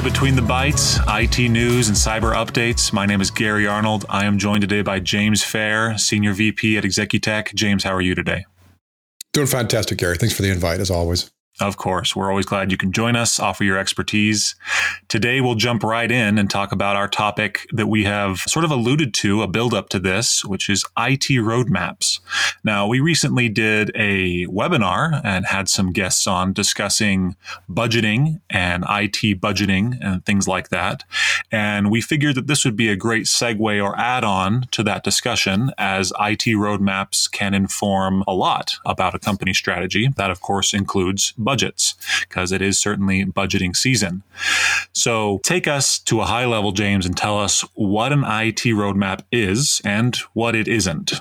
to Between the Bytes, IT news and cyber updates. My name is Gary Arnold. I am joined today by James Fair, Senior VP at Executech. James, how are you today? Doing fantastic, Gary. Thanks for the invite, as always. Of course. We're always glad you can join us, offer your expertise. Today, we'll jump right in and talk about our topic that we have sort of alluded to, a build up to this, which is IT roadmaps. Now, we recently did a webinar and had some guests on discussing budgeting and IT budgeting and things like that. And we figured that this would be a great segue or add on to that discussion as IT roadmaps can inform a lot about a company strategy. That, of course, includes budgets because it is certainly budgeting season. So take us to a high level, James, and tell us what an IT roadmap is and what it isn't.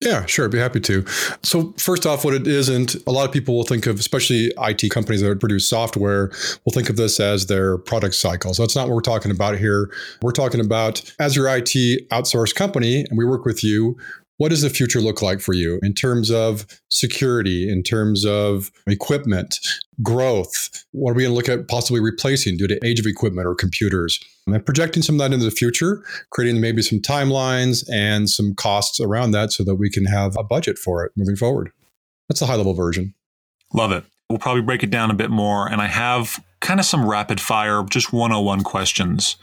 Yeah, sure. I'd be happy to. So, first off, what it isn't, a lot of people will think of, especially IT companies that produce software, will think of this as their product cycle. So, that's not what we're talking about here. We're talking about as your IT outsourced company, and we work with you, what does the future look like for you in terms of security, in terms of equipment, growth? What are we going to look at possibly replacing due to age of equipment or computers? And projecting some of that into the future, creating maybe some timelines and some costs around that so that we can have a budget for it moving forward. That's the high level version. Love it. We'll probably break it down a bit more. And I have kind of some rapid fire, just 101 questions.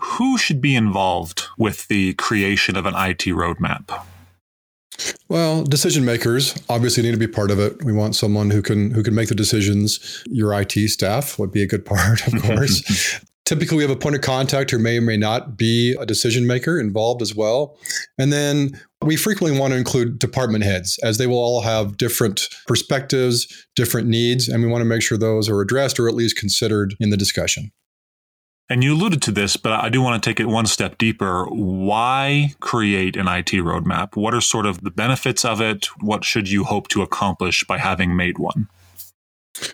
Who should be involved with the creation of an IT roadmap? Well, decision makers obviously need to be part of it. We want someone who can who can make the decisions. Your IT staff would be a good part, of course. Typically, we have a point of contact who may or may not be a decision maker involved as well. And then we frequently want to include department heads as they will all have different perspectives, different needs, and we want to make sure those are addressed or at least considered in the discussion. And you alluded to this, but I do want to take it one step deeper. Why create an IT roadmap? What are sort of the benefits of it? What should you hope to accomplish by having made one?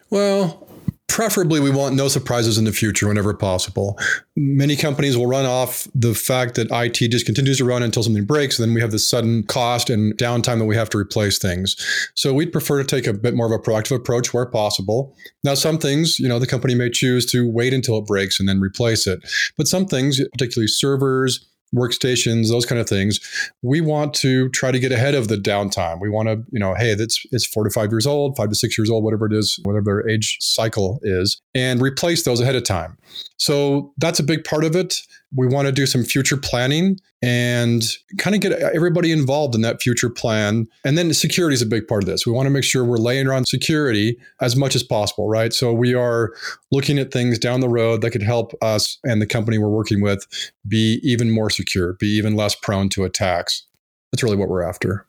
Well, preferably we want no surprises in the future whenever possible. Many companies will run off the fact that IT just continues to run until something breaks, and then we have this sudden cost and downtime that we have to replace things. So we'd prefer to take a bit more of a proactive approach where possible. Now, some things, you know, the company may choose to wait until it breaks and then replace it. But some things, particularly servers, workstations, those kind of things. We want to try to get ahead of the downtime. We want to, you know, hey, that's it's four to five years old, five to six years old, whatever it is, whatever their age cycle is, and replace those ahead of time. So that's a big part of it. We want to do some future planning and kind of get everybody involved in that future plan. And then security is a big part of this. We want to make sure we're laying around security as much as possible, right? So we are looking at things down the road that could help us and the company we're working with be even more secure, be even less prone to attacks. That's really what we're after.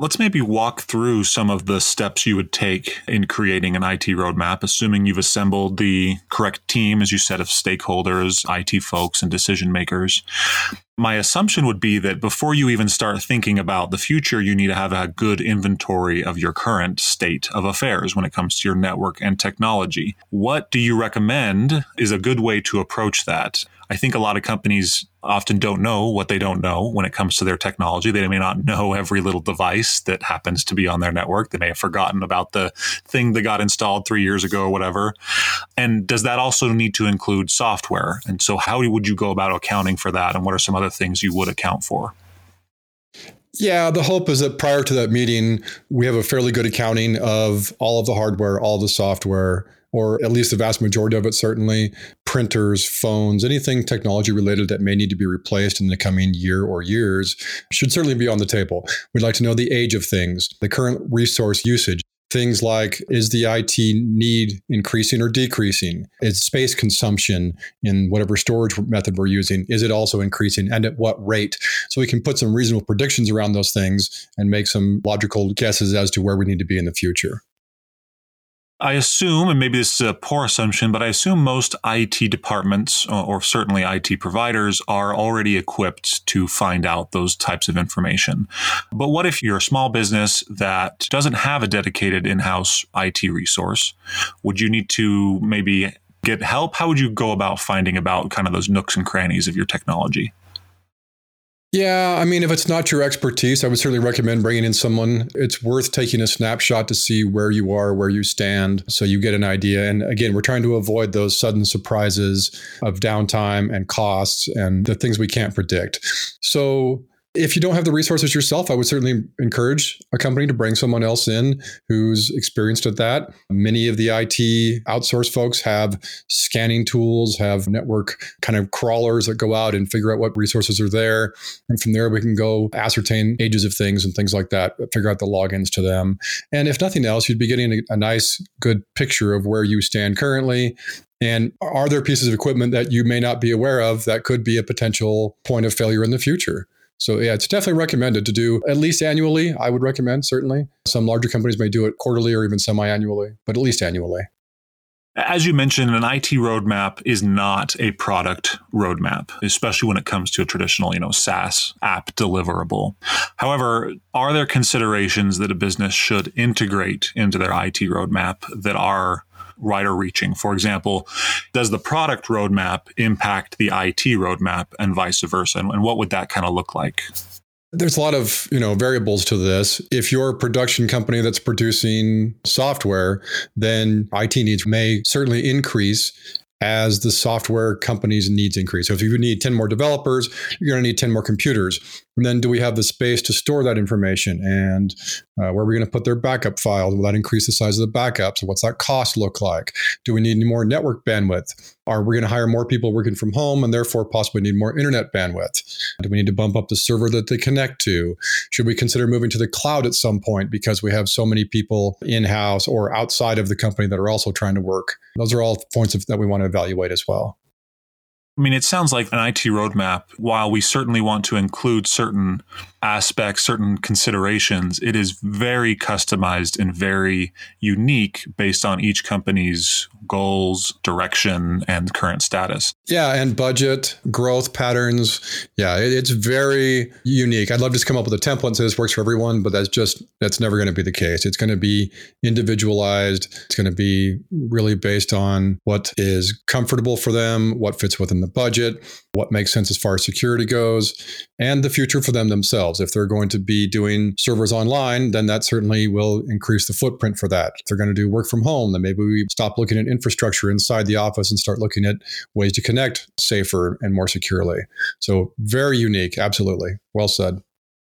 Let's maybe walk through some of the steps you would take in creating an IT roadmap, assuming you've assembled the correct team, as you said, of stakeholders, IT folks, and decision makers. My assumption would be that before you even start thinking about the future, you need to have a good inventory of your current state of affairs when it comes to your network and technology. What do you recommend is a good way to approach that? I think a lot of companies often don't know what they don't know when it comes to their technology. They may not know every little device that happens to be on their network. They may have forgotten about the thing that got installed three years ago or whatever. And does that also need to include software? And so, how would you go about accounting for that? And what are some other things you would account for? Yeah, the hope is that prior to that meeting, we have a fairly good accounting of all of the hardware, all the software, or at least the vast majority of it, certainly printers, phones, anything technology related that may need to be replaced in the coming year or years should certainly be on the table. We'd like to know the age of things, the current resource usage. Things like is the IT need increasing or decreasing? Is space consumption in whatever storage method we're using, is it also increasing and at what rate? So we can put some reasonable predictions around those things and make some logical guesses as to where we need to be in the future. I assume, and maybe this is a poor assumption, but I assume most IT departments or certainly IT providers are already equipped to find out those types of information. But what if you're a small business that doesn't have a dedicated in house IT resource? Would you need to maybe get help? How would you go about finding about kind of those nooks and crannies of your technology? Yeah, I mean, if it's not your expertise, I would certainly recommend bringing in someone. It's worth taking a snapshot to see where you are, where you stand, so you get an idea. And again, we're trying to avoid those sudden surprises of downtime and costs and the things we can't predict. So if you don't have the resources yourself, I would certainly encourage a company to bring someone else in who's experienced at that. Many of the IT outsource folks have scanning tools, have network kind of crawlers that go out and figure out what resources are there. And from there, we can go ascertain ages of things and things like that, figure out the logins to them. And if nothing else, you'd be getting a, a nice, good picture of where you stand currently and are there pieces of equipment that you may not be aware of that could be a potential point of failure in the future? So yeah, it's definitely recommended to do at least annually. I would recommend certainly. Some larger companies may do it quarterly or even semi-annually, but at least annually. As you mentioned, an IT roadmap is not a product roadmap, especially when it comes to a traditional, you know, SaaS app deliverable. However, are there considerations that a business should integrate into their IT roadmap that are wider reaching? For example, does the product roadmap impact the IT roadmap and vice versa? And, and what would that kind of look like? There's a lot of, you know, variables to this. If you're a production company that's producing software, then IT needs may certainly increase as the software company's needs increase. So if you need 10 more developers, you're going to need 10 more computers. And then do we have the space to store that information? And uh, where are we going to put their backup files? Will that increase the size of the backups? What's that cost look like? Do we need any more network bandwidth? Are we going to hire more people working from home and therefore possibly need more internet bandwidth? Do we need to bump up the server that they connect to? Should we consider moving to the cloud at some point because we have so many people in house or outside of the company that are also trying to work? Those are all points of, that we want to evaluate as well. I mean, it sounds like an IT roadmap, while we certainly want to include certain aspects, certain considerations, it is very customized and very unique based on each company's goals, direction, and current status. Yeah, and budget, growth patterns. Yeah, it's very unique. I'd love to just come up with a template and say this works for everyone, but that's just that's never going to be the case. It's going to be individualized. It's going to be really based on what is comfortable for them, what fits within the budget, what makes sense as far as security goes, and the future for them themselves. If they're going to be doing servers online, then that certainly will increase the footprint for that. If they're going to do work from home, then maybe we stop looking at infrastructure inside the office and start looking at ways to connect safer and more securely. So, very unique. Absolutely. Well said.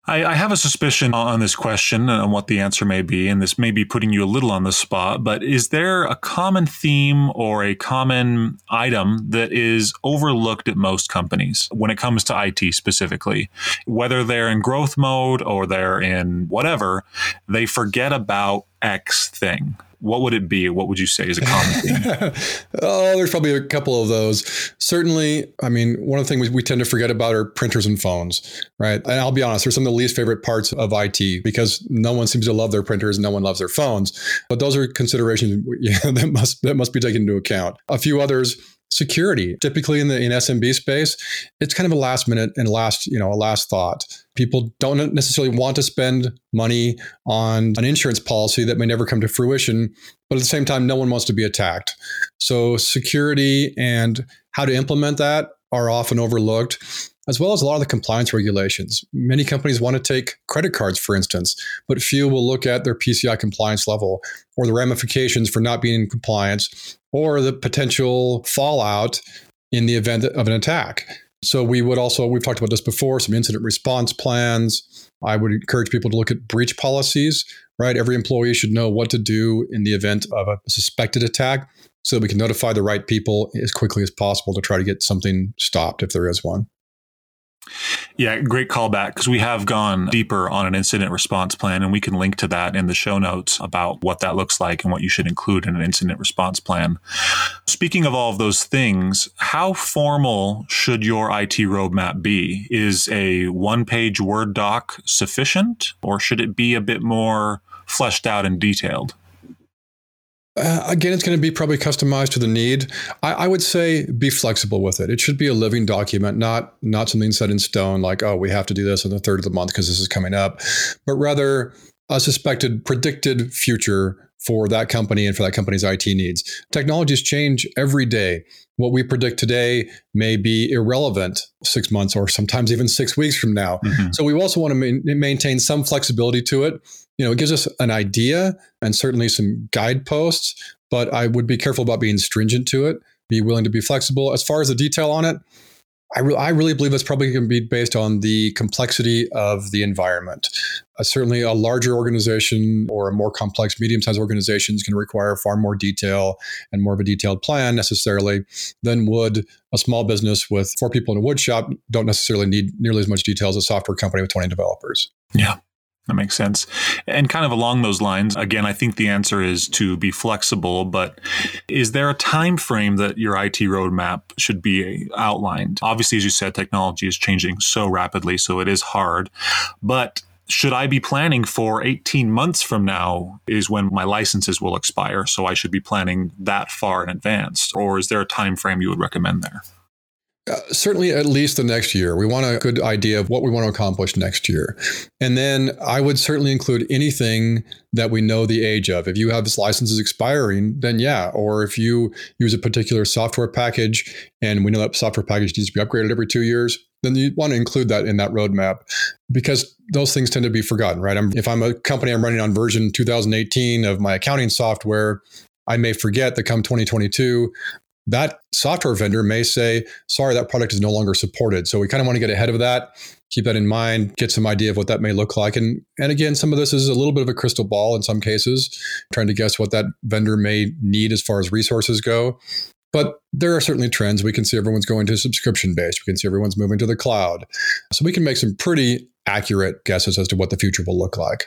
I, I, have a suspicion on this question and what the answer may be, and this may be putting you a little on the spot, but is there a common theme or a common item that is overlooked at most companies when it comes to IT specifically? Whether they're in growth mode or they're in whatever, they forget about X thing what would it be? What would you say is a common theme? oh, there's probably a couple of those. Certainly, I mean, one of the things we, we, tend to forget about are printers and phones, right? And I'll be honest, they're some of the least favorite parts of IT because no one seems to love their printers and no one loves their phones. But those are considerations that must that must be taken into account. A few others security. Typically in the in SMB space, it's kind of a last minute and last, you know, a last thought. People don't necessarily want to spend money on an insurance policy that may never come to fruition, but at the same time no one wants to be attacked. So security and how to implement that are often overlooked as well as a lot of the compliance regulations. Many companies want to take credit cards, for instance, but few will look at their PCI compliance level or the ramifications for not being in compliance or the potential fallout in the event of an attack. So we would also, we've talked about this before, some incident response plans. I would encourage people to look at breach policies, right? Every employee should know what to do in the event of a suspected attack so that we can notify the right people as quickly as possible to try to get something stopped if there is one. Yeah, great callback because we have gone deeper on an incident response plan, and we can link to that in the show notes about what that looks like and what you should include in an incident response plan. Speaking of all of those things, how formal should your IT roadmap be? Is a one page Word doc sufficient, or should it be a bit more fleshed out and detailed? Uh, again, it's going to be probably customized to the need. I, I, would say be flexible with it. It should be a living document, not not something set in stone. Like, oh, we have to do this on the third of the month because this is coming up, but rather a suspected, predicted future for that company and for that company's IT needs. Technologies change every day. What we predict today may be irrelevant six months or sometimes even six weeks from now. Mm-hmm. So we also want to ma- maintain some flexibility to it. You know, it gives us an idea and certainly some guideposts, but I would be careful about being stringent to it. Be willing to be flexible. As far as the detail on it, I, re- I really believe that's probably going to be based on the complexity of the environment. Uh, certainly, a larger organization or a more complex, medium sized organization is going to require far more detail and more of a detailed plan necessarily than would a small business with four people in a wood shop, don't necessarily need nearly as much detail as a software company with 20 developers. Yeah. That makes sense. And kind of along those lines, again, I think the answer is to be flexible, but is there a time frame that your IT roadmap should be outlined? Obviously, as you said, technology is changing so rapidly, so it is hard. But should I be planning for 18 months from now is when my licenses will expire, so I should be planning that far in advance or is there a time frame you would recommend there? Uh, certainly, at least the next year. We want a good idea of what we want to accomplish next year. And then I would certainly include anything that we know the age of. If you have this license is expiring, then yeah. Or if you use a particular software package and we know that software package needs to be upgraded every two years, then you want to include that in that roadmap because those things tend to be forgotten, right? I'm, if I'm a company, I'm running on version 2018 of my accounting software. I may forget that come 2022, that software vendor may say, sorry, that product is no longer supported. So we kind of want to get ahead of that, keep that in mind, get some idea of what that may look like. And, and again, some of this is a little bit of a crystal ball in some cases, trying to guess what that vendor may need as far as resources go. But there are certainly trends. We can see everyone's going to subscription based. We can see everyone's moving to the cloud. So we can make some pretty accurate guesses as to what the future will look like.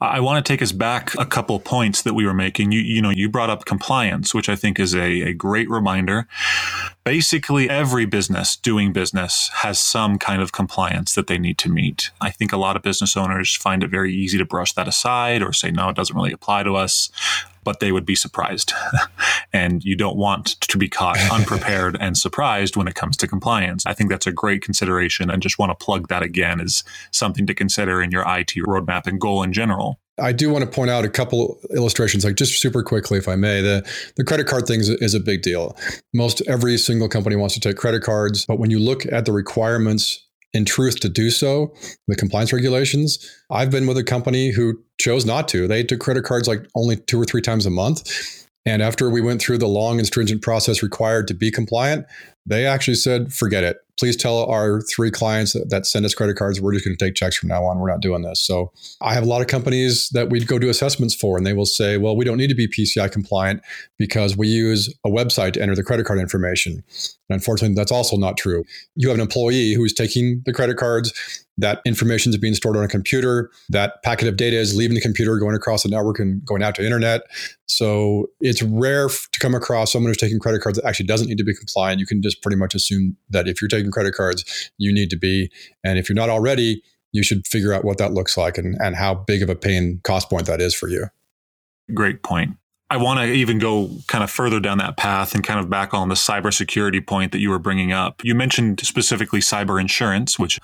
I want to take us back a couple points that we were making. You, you know, you brought up compliance, which I think is a, a great reminder. Basically, every business doing business has some kind of compliance that they need to meet. I think a lot of business owners find it very easy to brush that aside or say, no, it doesn't really apply to us but they would be surprised. and you don't want to be caught unprepared and surprised when it comes to compliance. I think that's a great consideration and just want to plug that again as something to consider in your IT roadmap and goal in general. I do want to point out a couple illustrations, like just super quickly, if I may. The the credit card thing is, is a big deal. Most every single company wants to take credit cards, but when you look at the requirements in truth to do so, the compliance regulations. I've been with a company who chose not to. They took credit cards like only two or three times a month. And after we went through the long and stringent process required to be compliant, they actually said, forget it. Please tell our three clients that, that send us credit cards, we're just going to take checks from now on. We're not doing this. So I have a lot of companies that we'd go do assessments for, and they will say, well, we don't need to be PCI compliant because we use a website to enter the credit card information. And unfortunately, that's also not true. You have an employee who's taking the credit cards, that information is being stored on a computer. That packet of data is leaving the computer, going across the network and going out to the internet. So it's rare to come across someone who's taking credit cards that actually doesn't need to be compliant. You can just pretty much assume that if you're taking credit cards, you need to be. And if you're not already, you should figure out what that looks like and, and how big of a pain cost point that is for you. Great point. I want to even go kind of further down that path and kind of back on the cybersecurity point that you were bringing up. You mentioned specifically cyber insurance, which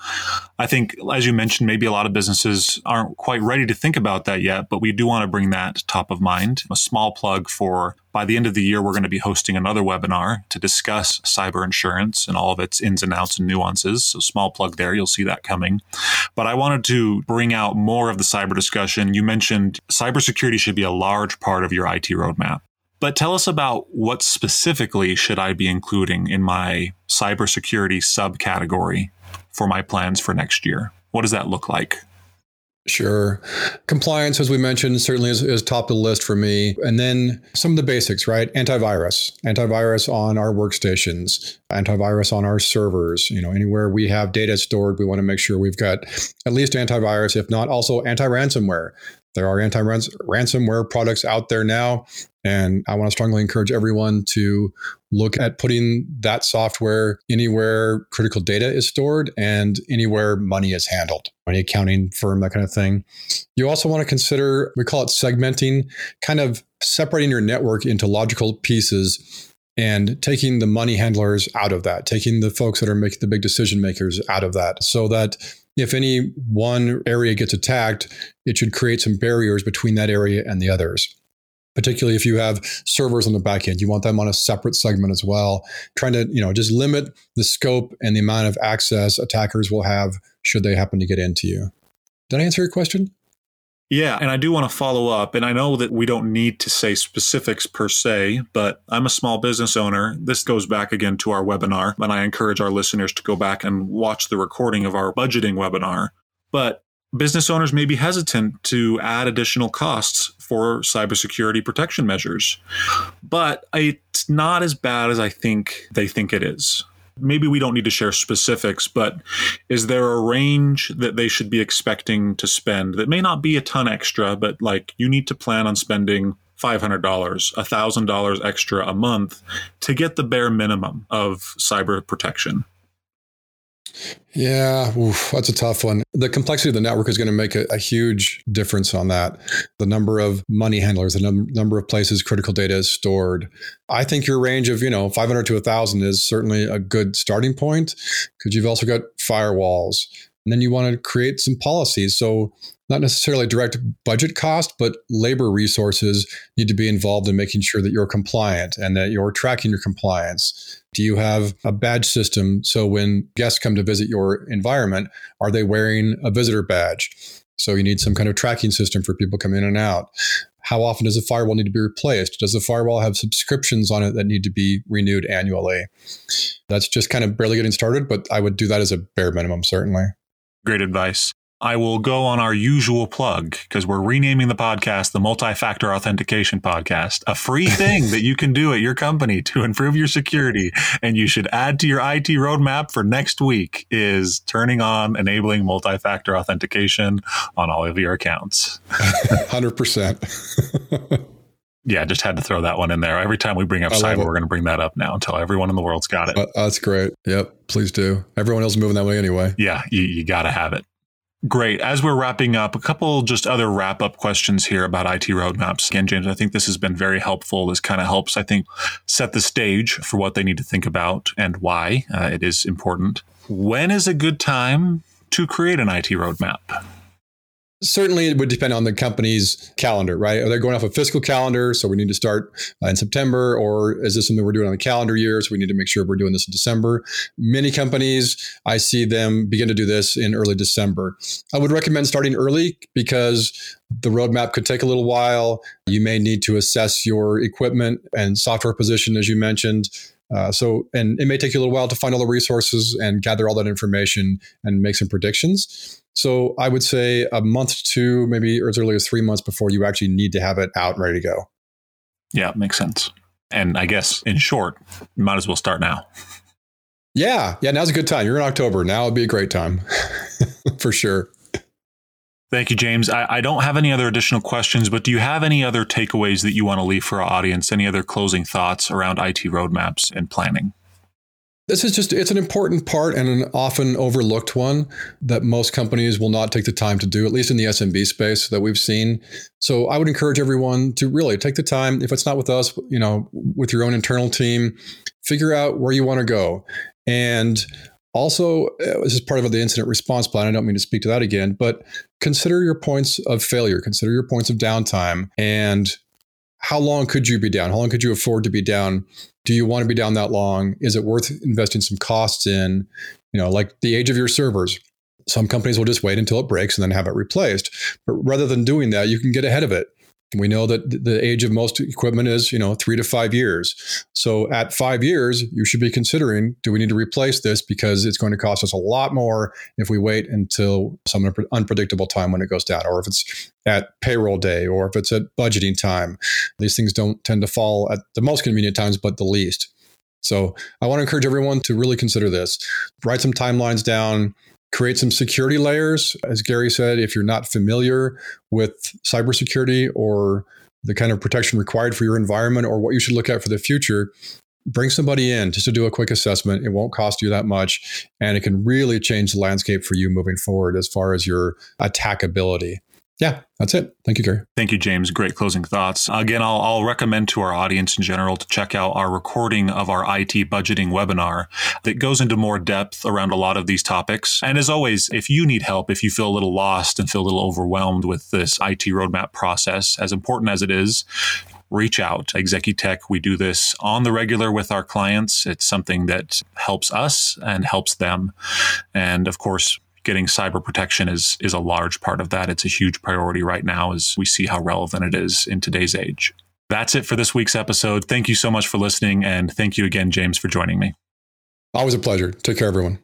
I think, as you mentioned, maybe a lot of businesses aren't quite ready to think about that yet, but we do want to bring that top of mind. A small plug for by the end of the year, we're going to be hosting another webinar to discuss cyber insurance and all of its ins and outs and nuances. So, small plug there, you'll see that coming. But I wanted to bring out more of the cyber discussion. You mentioned cybersecurity should be a large part of your IT roadmap. But tell us about what specifically should I be including in my cybersecurity subcategory for my plans for next year? What does that look like? Sure. Compliance, as we mentioned, certainly is, is, top of the list for me. And then some of the basics, right? Antivirus, antivirus on our workstations, antivirus on our servers. You know, anywhere we have data stored, we want to make sure we've got at least antivirus, if not also anti ransomware. There are anti ransomware products out there now. And I want to strongly encourage everyone to look at putting that software anywhere critical data is stored and anywhere money is handled, any accounting firm, that kind of thing. You also want to consider, we call it segmenting, kind of separating your network into logical pieces and taking the money handlers out of that, taking the folks that are making the big decision makers out of that so that if any one area gets attacked, it should create some barriers between that area and the others. Particularly if you have servers on the back end, you want them on a separate segment as well. Trying to, you know, just limit the scope and the amount of access attackers will have should they happen to get into you. Did I answer your question? Yeah, and I do want to follow up. And I know that we don't need to say specifics per se, but I'm a small business owner. This goes back again to our webinar, and I encourage our listeners to go back and watch the recording of our budgeting webinar. But business owners may be hesitant to add additional costs for cybersecurity protection measures. But it's not as bad as I think they think it is maybe we don't need to share specifics, but is there a range that they should be expecting to spend that may not be a ton extra, but like you need to plan on spending $500, $1,000 extra a month to get the bare minimum of cyber protection? Yeah, oof, that's a tough one. The complexity of the network is going to make a, a huge difference on that. The number of money handlers, the num- number of places critical data is stored. I think your range of, you know, 500 to 1,000 is certainly a good starting point because you've also got firewalls. And then you want to create some policies. So not necessarily direct budget cost, but labor resources need to be involved in making sure that you're compliant and that you're tracking your compliance. Do you have a badge system? So when guests come to visit your environment, are they wearing a visitor badge? So you need some kind of tracking system for people coming in and out. How often does the firewall need to be replaced? Does the firewall have subscriptions on it that need to be renewed annually? That's just kind of barely getting started, but I would do that as a bare minimum, certainly. Great advice. I will go on our usual plug because we're renaming the podcast the Multi Factor Authentication Podcast, a free thing that you can do at your company to improve your security. And you should add to your IT roadmap for next week is turning on enabling multi factor authentication on all of your accounts. 100%. yeah, just had to throw that one in there. Every time we bring up cyber, we're going to bring that up now until everyone in the world's got it. Uh, that's great. Yep, please do. Everyone else is moving that way anyway. Yeah, you, you got to have it. Great. As we're wrapping up, a couple just other wrap up questions here about IT roadmaps. Again, James, I think this has been very helpful. This kind of helps, I think, set the stage for what they need to think about and why uh, it is important. When is a good time to create an IT roadmap? Certainly, it would depend on the company's calendar, right? Are they going off a fiscal calendar? So we need to start uh, in September, or is this something we're doing on the calendar year? So we need to make sure we're doing this in December. Many companies, I see them begin to do this in early December. I would recommend starting early because the roadmap could take a little while. You may need to assess your equipment and software position, as you mentioned. Uh, so, and it may take you a little while to find all the resources and gather all that information and make some predictions. So I would say a month to two, maybe as early as three months before you actually need to have it out and ready to go. Yeah, makes sense. And I guess in short, might as well start now. Yeah, yeah, now's a good time. You're in October. Now would be a great time for sure. Thank you, James. I, I, don't have any other additional questions, but do you have any other takeaways that you want to leave for our audience? Any other closing thoughts around IT roadmaps and planning? This is just, it's an important part and an often overlooked one that most companies will not take the time to do, at least in the SMB space that we've seen. So I would encourage everyone to really take the time, if it's not with us, you know, with your own internal team, figure out where you want to go. And also, uh, this is part of the incident response plan. I don't mean to speak to that again, but consider your points of failure, consider your points of downtime, and how long could you be down? How long could you afford to be down? Do you want to be down that long? Is it worth investing some costs in? You know, like the age of your servers. Some companies will just wait until it breaks and then have it replaced. But rather than doing that, you can get ahead of it. We know that the age of most equipment is, you know, three to five years. So at five years, you should be considering, do we need to replace this? Because it's going to cost us a lot more if we wait until some unpredictable time when it goes down, or if it's at payroll day, or if it's at budgeting time. These things don't tend to fall at the most convenient times, but the least. So I want to encourage everyone to really consider this. Write some timelines down, create some security layers. As Gary said, if you're not familiar with cybersecurity or the kind of protection required for your environment or what you should look at for the future, bring somebody in just to do a quick assessment. It won't cost you that much, and it can really change the landscape for you moving forward as far as your attackability. Yeah, that's it. Thank you, Gary. Thank you, James. Great closing thoughts. Again, I'll, I'll, recommend to our audience in general to check out our recording of our IT budgeting webinar that goes into more depth around a lot of these topics. And as always, if you need help, if you feel a little lost and feel a little overwhelmed with this IT roadmap process, as important as it is, reach out. Executech, we do this on the regular with our clients. It's something that helps us and helps them. And of course, getting cyber protection is is a large part of that. It's a huge priority right now as we see how relevant it is in today's age. That's it for this week's episode. Thank you so much for listening and thank you again James for joining me. Always a pleasure. Take care everyone.